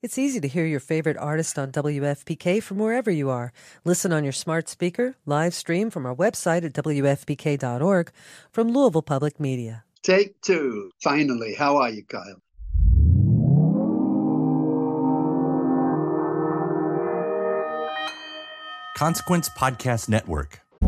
It's easy to hear your favorite artist on WFPK from wherever you are. Listen on your smart speaker, live stream from our website at WFPK.org from Louisville Public Media. Take two. Finally, how are you, Kyle? Consequence Podcast Network.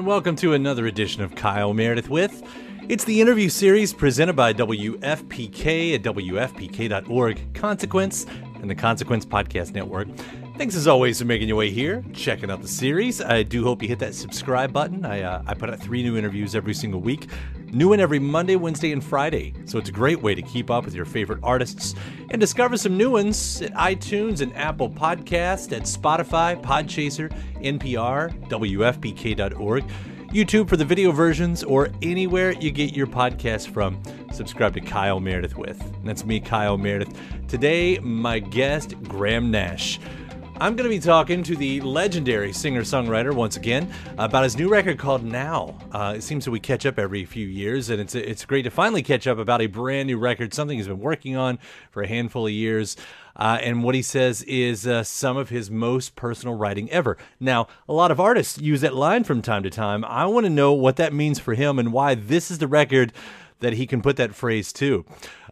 And welcome to another edition of Kyle Meredith with. It's the interview series presented by WFPK at WFPK.org, Consequence, and the Consequence Podcast Network. Thanks as always for making your way here, checking out the series. I do hope you hit that subscribe button. I, uh, I put out three new interviews every single week, new one every Monday, Wednesday, and Friday. So it's a great way to keep up with your favorite artists and discover some new ones at iTunes and Apple Podcast, at Spotify, Podchaser, NPR, WFPK.org. YouTube for the video versions, or anywhere you get your podcast from. Subscribe to Kyle Meredith with. That's me, Kyle Meredith. Today, my guest, Graham Nash. I'm going to be talking to the legendary singer songwriter once again about his new record called Now. Uh, it seems that we catch up every few years, and it's it's great to finally catch up about a brand new record, something he's been working on for a handful of years. Uh, and what he says is uh, some of his most personal writing ever. Now, a lot of artists use that line from time to time. I want to know what that means for him and why this is the record that he can put that phrase to.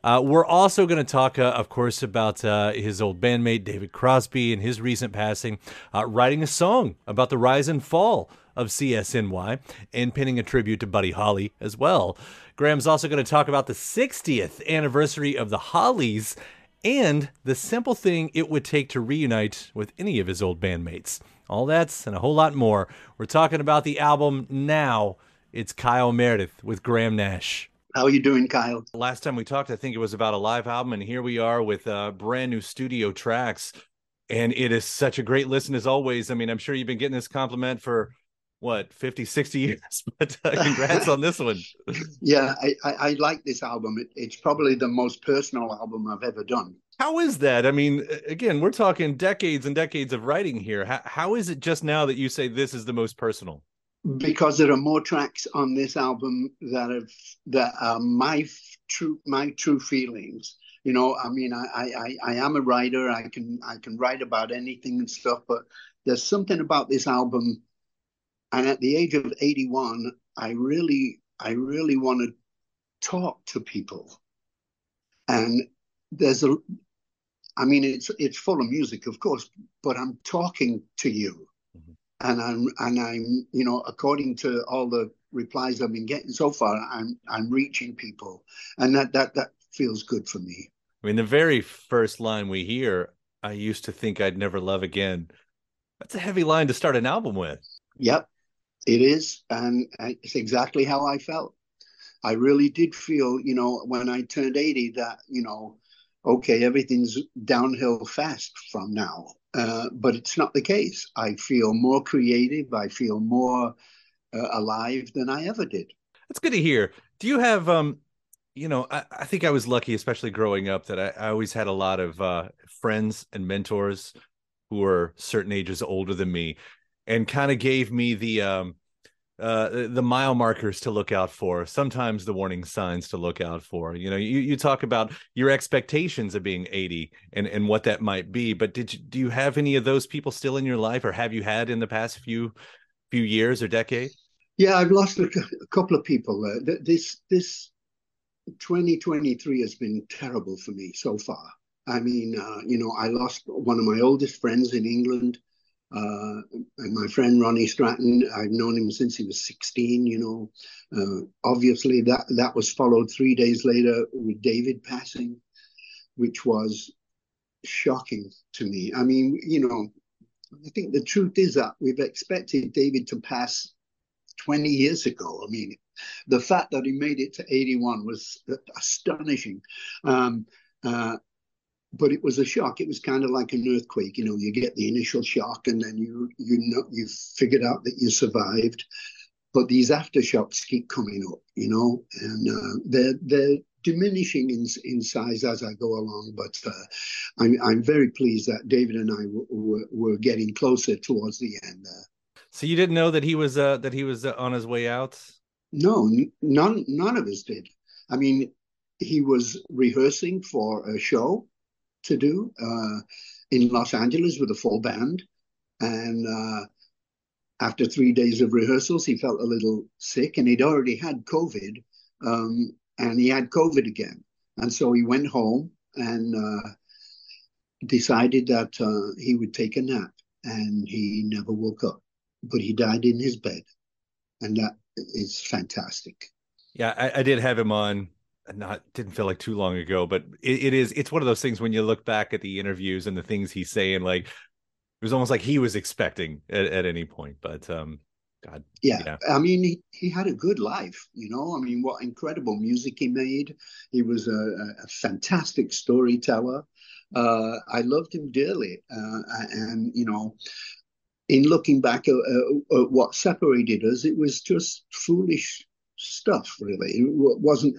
Uh, we're also going to talk, uh, of course, about uh, his old bandmate David Crosby and his recent passing, uh, writing a song about the rise and fall of CSNY and pinning a tribute to Buddy Holly as well. Graham's also going to talk about the 60th anniversary of the Hollies and the simple thing it would take to reunite with any of his old bandmates. All that's and a whole lot more. We're talking about the album now. It's Kyle Meredith with Graham Nash. How are you doing, Kyle? Last time we talked, I think it was about a live album, and here we are with uh, brand new studio tracks. And it is such a great listen as always. I mean, I'm sure you've been getting this compliment for what 50 60 years but uh, congrats on this one yeah I, I, I like this album it, it's probably the most personal album i've ever done how is that i mean again we're talking decades and decades of writing here how, how is it just now that you say this is the most personal because there are more tracks on this album that have that are my true my true feelings. You know i mean I, I i am a writer. I can i can write about anything and stuff but there's something about this album. And at the age of 81 i really i really want to talk to people. And there's a i mean it's it's full of music of course but i'm talking to you. And i'm and i'm you know according to all the replies i've been getting so far i'm i'm reaching people. And that that that feels good for me. I mean the very first line we hear i used to think i'd never love again that's a heavy line to start an album with. Yep it is, and it's exactly how I felt. I really did feel, you know, when I turned 80, that, you know, okay, everything's downhill fast from now. Uh, but it's not the case. I feel more creative. I feel more uh, alive than I ever did. That's good to hear. Do you have, um, you know, I, I think I was lucky, especially growing up, that I, I always had a lot of uh, friends and mentors who were certain ages older than me and kind of gave me the um uh the mile markers to look out for sometimes the warning signs to look out for you know you, you talk about your expectations of being 80 and and what that might be but did you do you have any of those people still in your life or have you had in the past few few years or decade Yeah, I've lost a, couple of people. Uh, this this 2023 has been terrible for me so far. I mean, uh, you know, I lost one of my oldest friends in England. Uh, and my friend Ronnie Stratton, I've known him since he was 16. You know, uh, obviously that that was followed three days later with David passing, which was shocking to me. I mean, you know, I think the truth is that we've expected David to pass 20 years ago. I mean, the fact that he made it to 81 was astonishing. Um, uh, but it was a shock. It was kind of like an earthquake. You know, you get the initial shock, and then you you know you figured out that you survived. But these aftershocks keep coming up, you know, and uh, they're they're diminishing in in size as I go along. But uh, I'm I'm very pleased that David and I were were getting closer towards the end. so you didn't know that he was uh, that he was uh, on his way out? No, none none of us did. I mean, he was rehearsing for a show to do uh, in Los Angeles with a full band. And uh, after three days of rehearsals, he felt a little sick and he'd already had COVID. Um, and he had COVID again. And so he went home and uh, decided that uh, he would take a nap. And he never woke up, but he died in his bed. And that is fantastic. Yeah, I, I did have him on not didn't feel like too long ago, but it, it is it's one of those things when you look back at the interviews and the things he's saying, like it was almost like he was expecting at, at any point. But um God. Yeah. yeah. I mean he, he had a good life, you know. I mean what incredible music he made. He was a, a fantastic storyteller. Uh, I loved him dearly. Uh, and you know, in looking back at, at, what separated us, it was just foolish stuff, really. It wasn't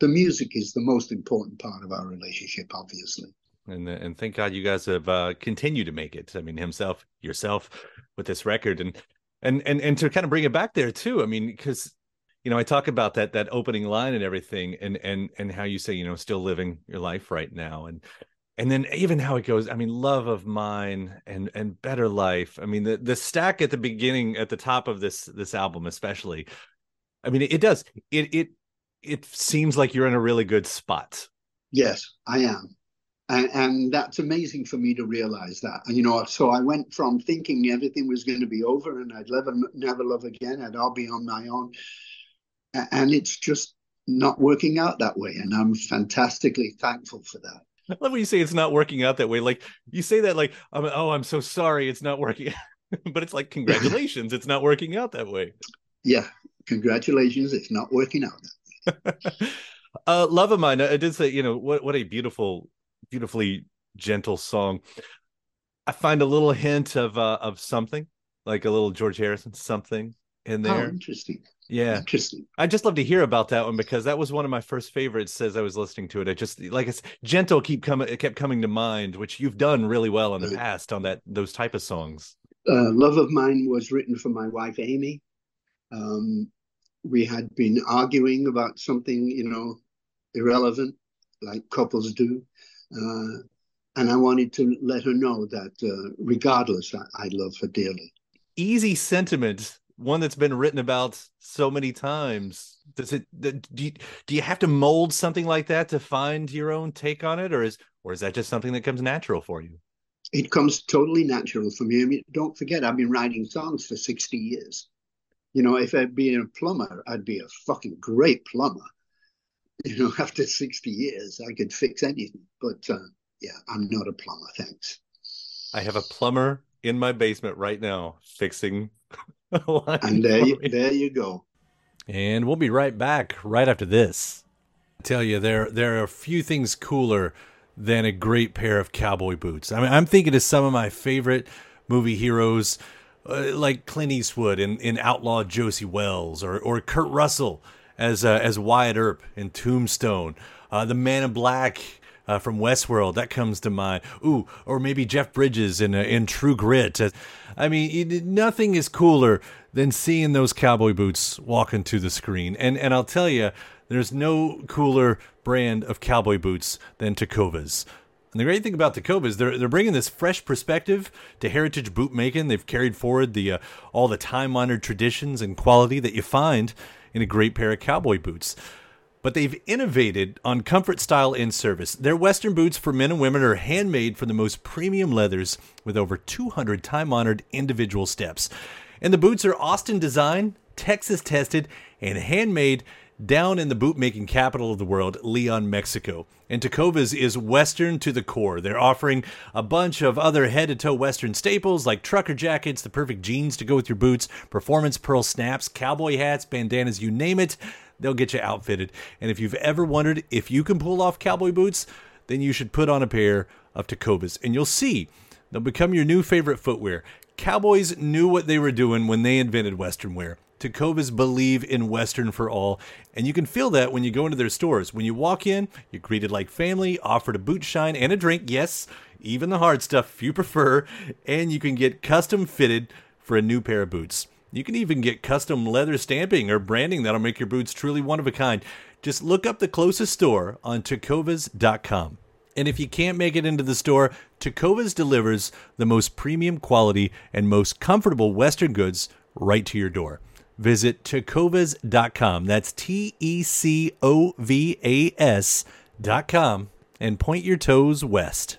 the music is the most important part of our relationship, obviously. And and thank God you guys have uh, continued to make it. I mean, himself, yourself, with this record, and and and and to kind of bring it back there too. I mean, because you know, I talk about that that opening line and everything, and and and how you say, you know, still living your life right now, and and then even how it goes. I mean, love of mine and and better life. I mean, the the stack at the beginning, at the top of this this album, especially. I mean, it, it does it it it seems like you're in a really good spot. Yes, I am. And, and, that's amazing for me to realize that. And, you know, so I went from thinking everything was going to be over and I'd never, never love again, and I'd all be on my own. And it's just not working out that way. And I'm fantastically thankful for that. I love when you say it's not working out that way. Like you say that, like, oh, I'm so sorry, it's not working. but it's like, congratulations, it's not working out that way. Yeah, congratulations, it's not working out. uh, love of mine. I did say, you know, what what a beautiful, beautifully gentle song. I find a little hint of uh, of something, like a little George Harrison something in oh, there. Oh, interesting. Yeah, interesting. I just love to hear about that one because that was one of my first favorites as I was listening to it. I just like it's gentle keep coming, it kept coming to mind, which you've done really well in the past on that those type of songs. Uh, Love of Mine was written for my wife Amy. Um, we had been arguing about something, you know, irrelevant, like couples do. Uh, and I wanted to let her know that uh, regardless, I, I love her dearly. Easy sentiment, one that's been written about so many times. Does it? Do you, do you have to mold something like that to find your own take on it, or is or is that just something that comes natural for you? It comes totally natural for me. I mean, don't forget, I've been writing songs for sixty years you know, if I'd been a plumber, I'd be a fucking great plumber. You know, after 60 years, I could fix anything. But uh, yeah, I'm not a plumber. Thanks. I have a plumber in my basement right now fixing And there you, there you go. And we'll be right back right after this. I tell you, there there are a few things cooler than a great pair of cowboy boots. I mean, I'm thinking of some of my favorite movie heroes uh, like Clint Eastwood in, in Outlaw Josey Wales or or Kurt Russell as uh, as Wyatt Earp in Tombstone, uh, the Man in Black uh, from Westworld that comes to mind. Ooh, or maybe Jeff Bridges in uh, in True Grit. I mean, nothing is cooler than seeing those cowboy boots walking to the screen. And and I'll tell you, there's no cooler brand of cowboy boots than Tecovas. And the great thing about Tecovas is they're they're bringing this fresh perspective to heritage boot making. They've carried forward the uh, all the time honored traditions and quality that you find in a great pair of cowboy boots. But they've innovated on comfort, style, and service. Their Western boots for men and women are handmade from the most premium leathers with over 200 time honored individual steps. And the boots are Austin designed, Texas tested, and handmade down in the bootmaking capital of the world, Leon, Mexico. And Tecovas is Western to the core. They're offering a bunch of other head to toe Western staples like trucker jackets, the perfect jeans to go with your boots, performance pearl snaps, cowboy hats, bandanas, you name it. They'll get you outfitted. And if you've ever wondered if you can pull off cowboy boots, then you should put on a pair of Tecovas and you'll see they'll become your new favorite footwear. Cowboys knew what they were doing when they invented Western wear. Tecovas believe in Western for all, and you can feel that when you go into their stores. When you walk in, you're greeted like family, offered a boot shine and a drink, yes, even the hard stuff if you prefer, and you can get custom fitted for a new pair of boots. You can even get custom leather stamping or branding that'll make your boots truly one of a kind. Just look up the closest store on tecovas.com. And if you can't make it into the store, Tecovas delivers the most premium quality and most comfortable Western goods right to your door. Visit tecovas.com. That's T E C O V A S.com and point your toes west.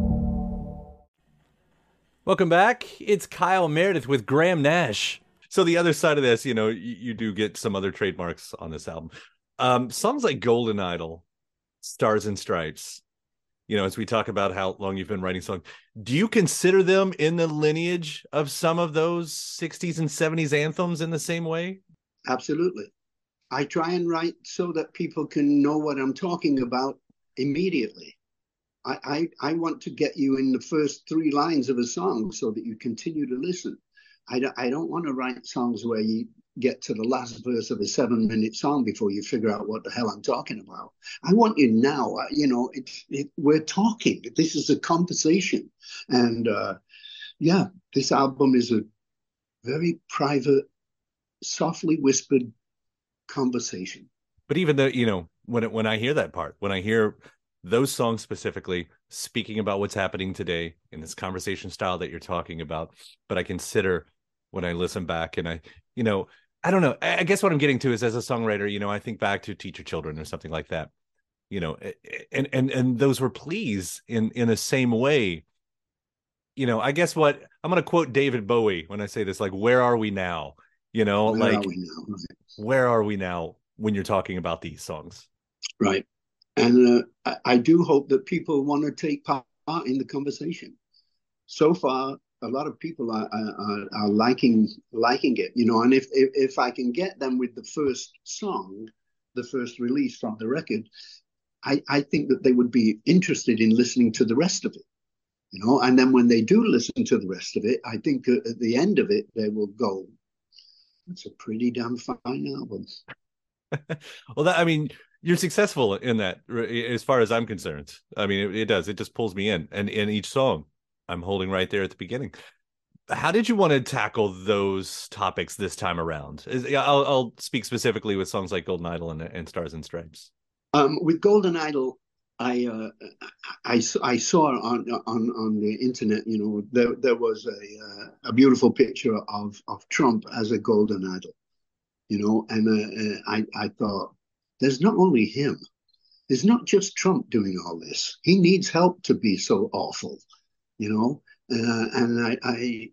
Welcome back. It's Kyle Meredith with Graham Nash. So the other side of this, you know, you, you do get some other trademarks on this album. Um, songs like Golden Idol, Stars and Stripes. You know, as we talk about how long you've been writing songs, do you consider them in the lineage of some of those 60s and 70s anthems in the same way? Absolutely. I try and write so that people can know what I'm talking about immediately. I, I, I want to get you in the first three lines of a song so that you continue to listen. I don't, I don't want to write songs where you get to the last verse of a seven minute song before you figure out what the hell I'm talking about. I want you now. Uh, you know, it's it, we're talking. This is a conversation, and uh, yeah, this album is a very private, softly whispered conversation. But even though you know when it, when I hear that part, when I hear those songs specifically speaking about what's happening today in this conversation style that you're talking about but i consider when i listen back and i you know i don't know. I guess what i'm getting to is as a songwriter you know i think back to teach your children or something like that. You know eh, eh, and and and those were pleas in in the same way. You know i guess what i'm going to quote david bowie when i say this like where are we now? You know Where like are now? Where are we now when you're talking about these songs? Right. And uh, I, I do hope that people want to take part in the conversation. So far, a lot of people are, are, are liking liking it, you know. And if, if if I can get them with the first song, the first release from the record, I, I think that they would be interested in listening to the rest of it, you know. And then when they do listen to the rest of it, I think at the end of it they will go, "That's a pretty damn fine album." well that i mean you're successful in that as far as i'm concerned. I mean it, it, does. It just pulls me in. And in each song i'm holding right there at the beginning. How did you want to tackle those topics this time around? I'll, I'll, speak specifically with songs like golden idol and, and stars and stripes. Um, with golden idol I, uh, I I saw on on on the internet, you know, there there was a uh, a beautiful picture of of Trump as a golden idol, you know, and uh, I I thought there's not only him. There's not just Trump doing all this. He needs help to be so awful, you know. Uh, and I, I,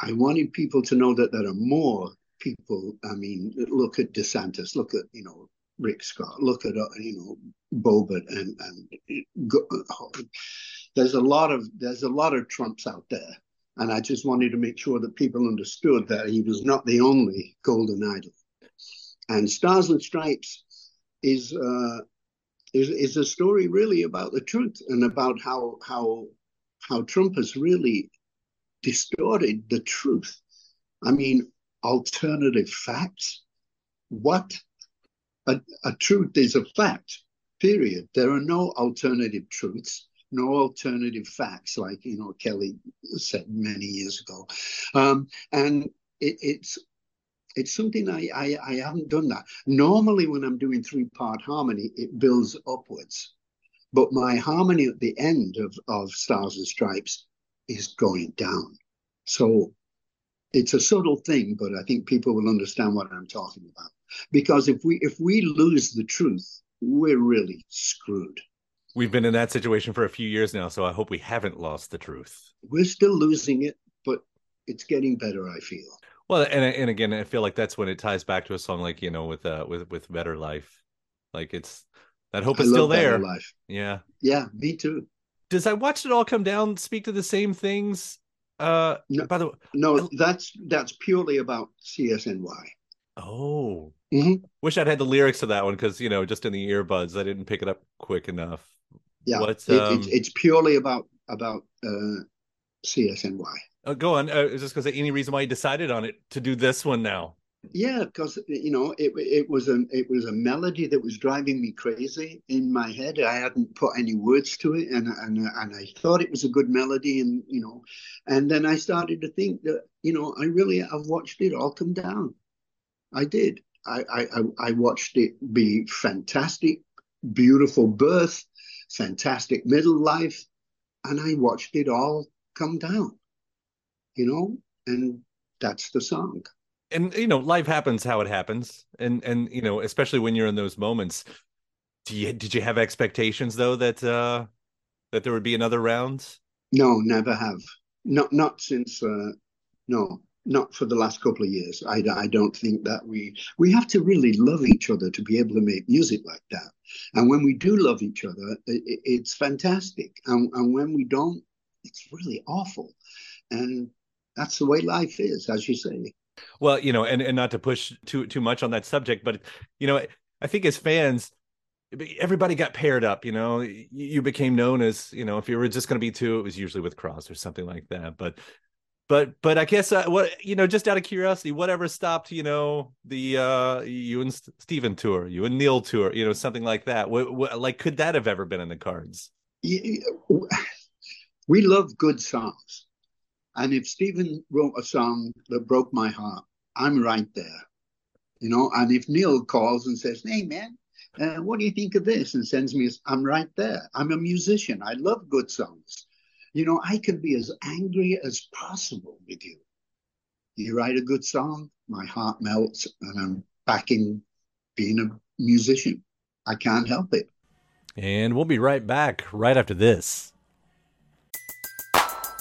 I wanted people to know that there are more people. I mean, look at DeSantis. Look at you know Rick Scott. Look at uh, you know Boebert and and go, there's a lot of there's a lot of Trumps out there. And I just wanted to make sure that people understood that he was not the only golden idol. And Stars and Stripes is uh, is is a story really about the truth and about how how how Trump has really distorted the truth. I mean, alternative facts. What? A, a truth is a fact, period. There are no alternative truths, no alternative facts, like, you know, Kelly said many years ago. Um, and it, it's it's something I, I, I haven't done that. Normally, when I'm doing three part harmony, it builds upwards. But my harmony at the end of, of Stars and Stripes is going down. So it's a subtle thing, but I think people will understand what I'm talking about. Because if we if we lose the truth, we're really screwed. We've been in that situation for a few years now, so I hope we haven't lost the truth. We're still losing it, but it's getting better, I feel. Well, and and again, I feel like that's when it ties back to a song like you know with uh with with Better Life, like it's that hope is still there. Life. Yeah, yeah, me too. Does I watched it all come down speak to the same things? Uh, no, by the way, no, I, that's that's purely about CSNY. Oh, mm-hmm. wish I'd had the lyrics to that one because you know just in the earbuds I didn't pick it up quick enough. Yeah, What's, it, um... it's, it's purely about about uh, CSNY. Uh, go on. Uh, is this because any reason why you decided on it to do this one now? Yeah, because you know it it was a it was a melody that was driving me crazy in my head. I hadn't put any words to it, and and and I thought it was a good melody, and you know, and then I started to think that you know I really I've watched it all come down. I did. I I I watched it be fantastic, beautiful birth, fantastic middle life, and I watched it all come down you know, and that's the song. And you know, life happens how it happens, and and you know, especially when you're in those moments. Do you did you have expectations though that uh that there would be another round? No, never have. Not not since uh no, not for the last couple of years. I, I don't think that we we have to really love each other to be able to make music like that. And when we do love each other, it, it's fantastic. And and when we don't, it's really awful. And that's the way life is, as you say. Well, you know, and, and not to push too too much on that subject, but you know, I think as fans, everybody got paired up. You know, you became known as you know, if you were just going to be two, it was usually with Cross or something like that. But but but I guess uh, what you know, just out of curiosity, whatever stopped you know the uh you and Stephen tour, you and Neil tour, you know, something like that. What, what like could that have ever been in the cards? We love good songs and if Stephen wrote a song that broke my heart, I'm right there. You know, and if Neil calls and says, Hey man, uh, what do you think of this? And sends me, I'm right there. I'm a musician. I love good songs. You know, I can be as angry as possible with you. You write a good song, my heart melts, and I'm back in being a musician. I can't help it. And we'll be right back right after this.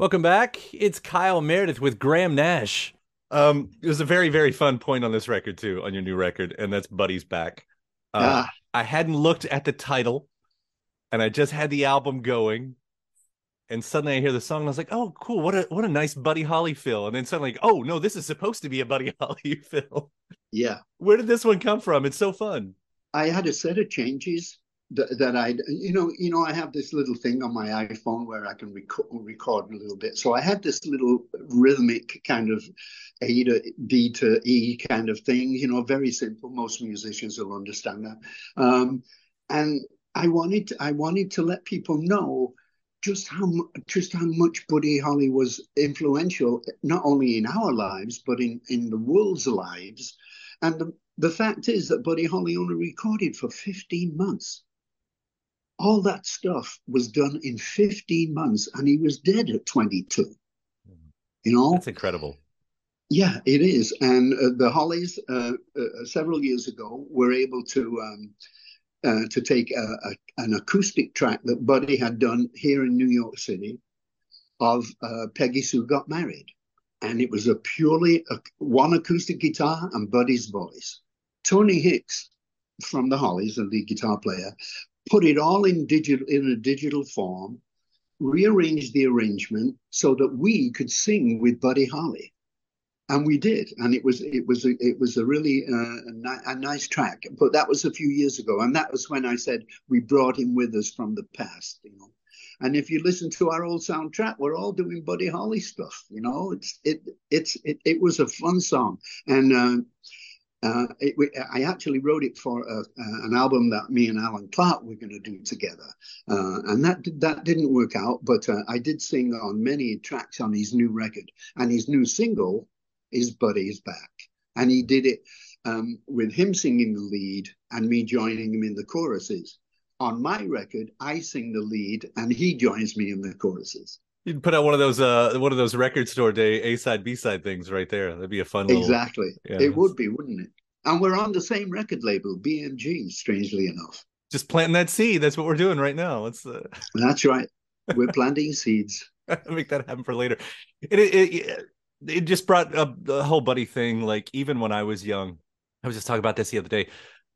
Welcome back. It's Kyle Meredith with Graham Nash. Um, there's a very, very fun point on this record too, on your new record, and that's Buddy's back. Uh, ah. I hadn't looked at the title, and I just had the album going, and suddenly I hear the song, and I was like, "Oh, cool! What a what a nice Buddy Holly fill." And then suddenly, like, "Oh no, this is supposed to be a Buddy Holly fill." Yeah. Where did this one come from? It's so fun. I had a set of changes that, I, you know, you know, I have this little thing on my iPhone where I can record, record a little bit. So I had this little rhythmic kind of A to D to E kind of thing, you know, very simple. Most musicians will understand that. Um, and I wanted, to, I wanted to let people know just how just how much Buddy Holly was influential, not only in our lives but in in the world's lives. And the, the fact is that Buddy Holly only recorded for 15 months. All that stuff was done in 15 months, and he was dead at 22. You know, that's incredible. Yeah, it is. And uh, the Hollies, uh, uh, several years ago, were able to um, uh, to take a, a, an acoustic track that Buddy had done here in New York City of uh, Peggy Sue Got Married. And it was a purely a, one acoustic guitar and Buddy's voice. Tony Hicks from the Hollies, and the guitar player, put it all in digital in a digital form, rearranged the arrangement so that we could sing with Buddy Holly and we did, and it was it was a, it was a really uh, a, ni- a, nice track. But that was a few years ago, and that was when I said we brought him with us from the past, you know. And if you listen to our old soundtrack, we're all doing Buddy Holly stuff, you know. It's it it's it, it was a fun song, and uh, uh, it, I actually wrote it for a, an album that me and Allan Clarke were going to do together, uh, and that that didn't work out. But uh, I did sing on many tracks on his new record, and his new single his Buddy's back. And he did it um, with him singing the lead and me joining him in the choruses. On my record, I sing the lead and he joins me in the choruses. You'd put out one of those uh one of those record store day A side B side things right there. That'd be a fun little... exactly. Yeah. It would be, wouldn't it? And we're on the same record label, BMG. Strangely enough, just planting that seed. That's what we're doing right now. Let's. Uh... That's right. We're planting seeds. Make that happen for later. It, it, it, it just brought up the whole buddy thing. Like even when I was young, I was just talking about this the other day.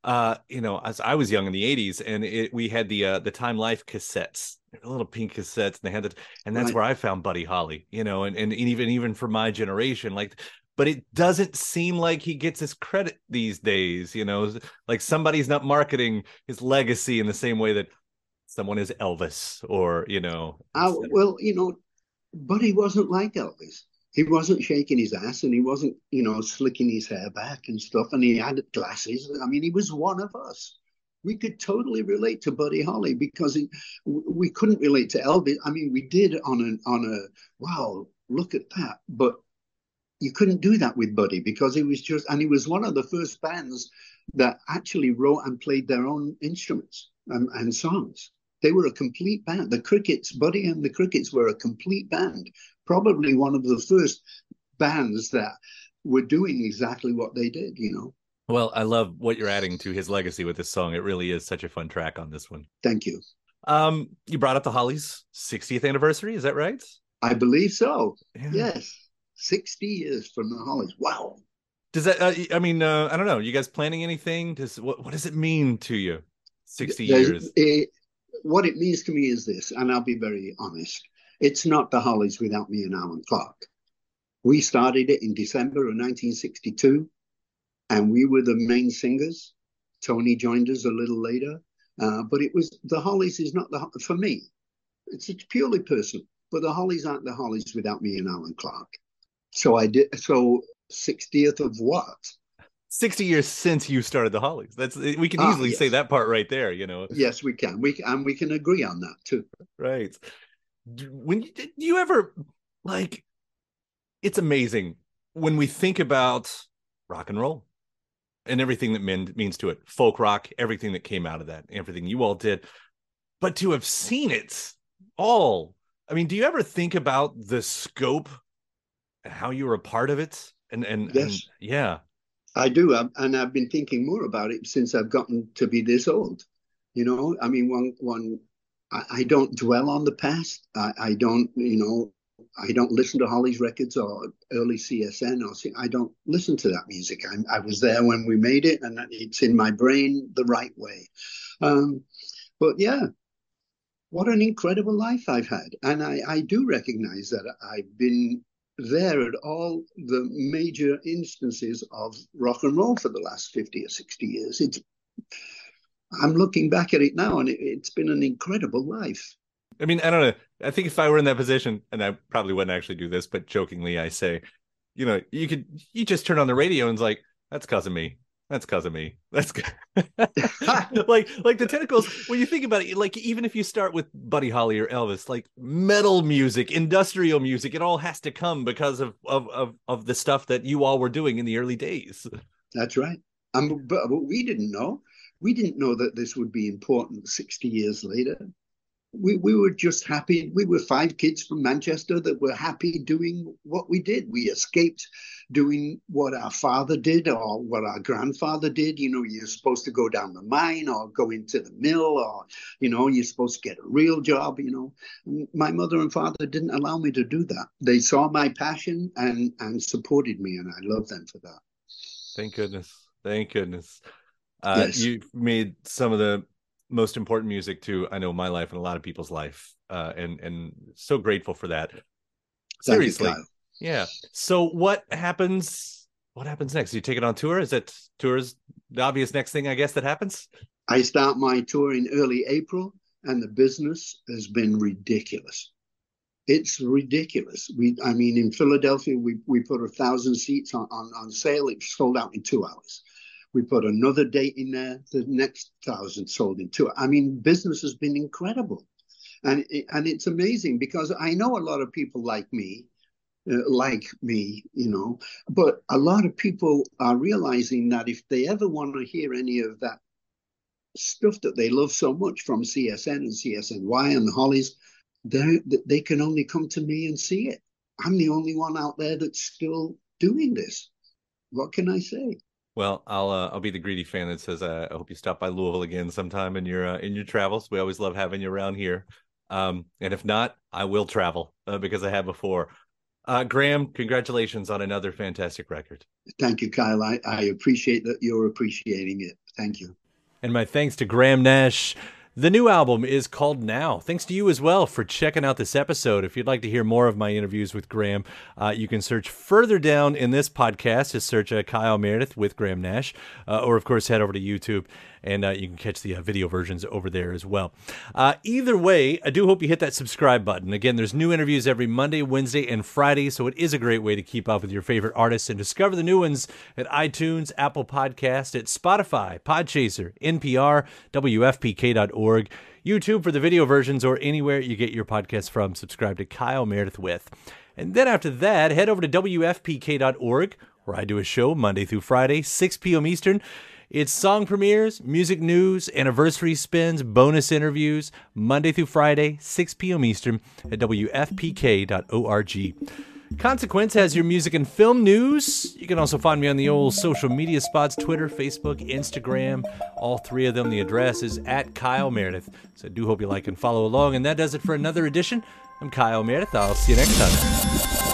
Uh, you know, as I was young in the '80s, and it, we had the uh, the Time Life cassettes, little pink cassettes, and they had it, and that's right. where I found Buddy Holly. You know, and, and even even for my generation, like but it doesn't seem like he gets his credit these days you know like somebody's not marketing his legacy in the same way that someone is elvis or you know uh, well you know Buddy wasn't like elvis he wasn't shaking his ass and he wasn't, you know, slicking his hair back and stuff. And he had glasses. I mean, he was one of us. We could totally relate to Buddy Holly because he, we couldn't relate to Elvis. I mean, we did on a on a wow, look at that. But you couldn't do that with Buddy because he was just, and he was one of the first bands that actually wrote and played their own instruments and, and songs. They were a complete band. The Crickets, Buddy and the Crickets were a complete band probably one of the first bands that were doing exactly what they did, you know. Well, I love what you're adding to his legacy with this song. It really is such a fun track on this one. Thank you. Um, you brought up the Hollies 60th anniversary, is that right? I believe so. Yeah. Yes. 60 years from the Hollies. Wow. Does that uh, I mean, uh, I don't know. You guys planning anything? Does what what does it mean to you? 60 There's, years. It, what it means to me is this, and I'll be very honest. It's not the Hollies without me and Allan Clarke. We started it in December of 1962, and we were the main singers. Tony joined us a little later, uh, but it was the Hollies is not the for me. It's, it's purely personal, but the Hollies aren't the Hollies without me and Allan Clarke. So I did. So 60th of what? 60 years since you started the Hollies. That's we can ah, easily yes. say that part right there, you know. Yes, we can. We and we can agree on that too. Right when you, do you ever like it's amazing when we think about rock and roll and everything that men, means to it folk rock everything that came out of that everything you all did but to have seen it all. I mean do you ever think about the scope and how you were a part of it? And and, yes. and yeah. I do. And i've been thinking more about it since i've gotten to be this old. You know i mean one one I, I don't dwell on the past. I, I, don't, you know, I don't listen to Hollies records or early CSN or I don't listen to that music. I, I, was there when we made it, and it's in my brain the right way. Um, but yeah, what an incredible life I've had, and I, I do recognize that I've been there at all the major instances of rock and roll for the last 50 or 60 years. It's I'm looking back at it now, and it, it's been an incredible life. I mean, I don't know. I think if I were in that position, and I probably wouldn't actually do this, but jokingly, I say, you know, you could you just turn on the radio and it's like, that's cause of me. That's cause of me. That's good. like like the tentacles. When you think about it, like even if you start with Buddy Holly or Elvis, like metal music, industrial music, it all has to come because of of of, of the stuff that you all were doing in the early days. That's right. Um, but, but we didn't know. We didn't know that this would be important 60 years later we, we were just happy. We were five kids from Manchester that were happy doing what we did. We escaped doing what our father did or what our grandfather did. You know, you're supposed to go down the mine or go into the mill or, you know, you're supposed to get a real job. You know, my mother and father didn't allow me to do that. They saw my passion and, and supported me, and I love them for that. Thank goodness. Thank goodness. Uh, yes. You made some of the most important music to I know my life and a lot of people's life, uh, and and so grateful for that. Seriously, you, yeah. So what happens? What happens next? You take it on tour? Is it tours the obvious next thing I guess that happens? I start my tour in early April, and the business has been ridiculous. It's ridiculous. We, I mean, in Philadelphia, we, we put a thousand seats on, on, on sale. It sold out in two hours. We put another date in there. The next thousand sold in two. I mean, business has been incredible, and and it's amazing because I know a lot of people like me, uh, like me, you know, but a lot of people are realizing that if they ever want to hear any of that stuff that they love so much from CSN and CSNY and the Hollies, they they can only come to me and see it. I'm the only one out there that's still doing this. What can I say? Well, I'll uh, I'll be the greedy fan that says uh, I hope you stop by Louisville again sometime in your uh, in your travels. We always love having you around here. Um, and if not, I will travel uh, because I have before. Uh, Graham, congratulations on another fantastic record. Thank you, Kyle. I, I appreciate that you're appreciating it. Thank you. And my thanks to Graham Nash. The new album is called Now. Thanks to you as well for checking out this episode. If you'd like to hear more of my interviews with Graham, uh, you can search further down in this podcast. Just search uh, Kyle Meredith with Graham Nash, uh, or of course, head over to YouTube and uh, you can catch the uh, video versions over there as well. Uh, either way, I do hope you hit that subscribe button. Again, there's new interviews every Monday, Wednesday, and Friday, so it is a great way to keep up with your favorite artists and discover the new ones at iTunes, Apple Podcast, at Spotify, Podchaser, NPR, WFPK.org. YouTube for the video versions or anywhere you get your podcast from. Subscribe to Kyle Meredith with. And then after that, head over to WFPK.org, where I do a show Monday through Friday, 6 p.m. Eastern. It's song premieres, music news, anniversary spins, bonus interviews, Monday through Friday, 6 p.m. Eastern at WFPK.org. Consequence has your music and film news. You can also find me on the old social media spots Twitter, Facebook, Instagram. All three of them, the address is at Kyle Meredith. So I do hope you like and follow along. And that does it for another edition. I'm Kyle Meredith. I'll see you next time.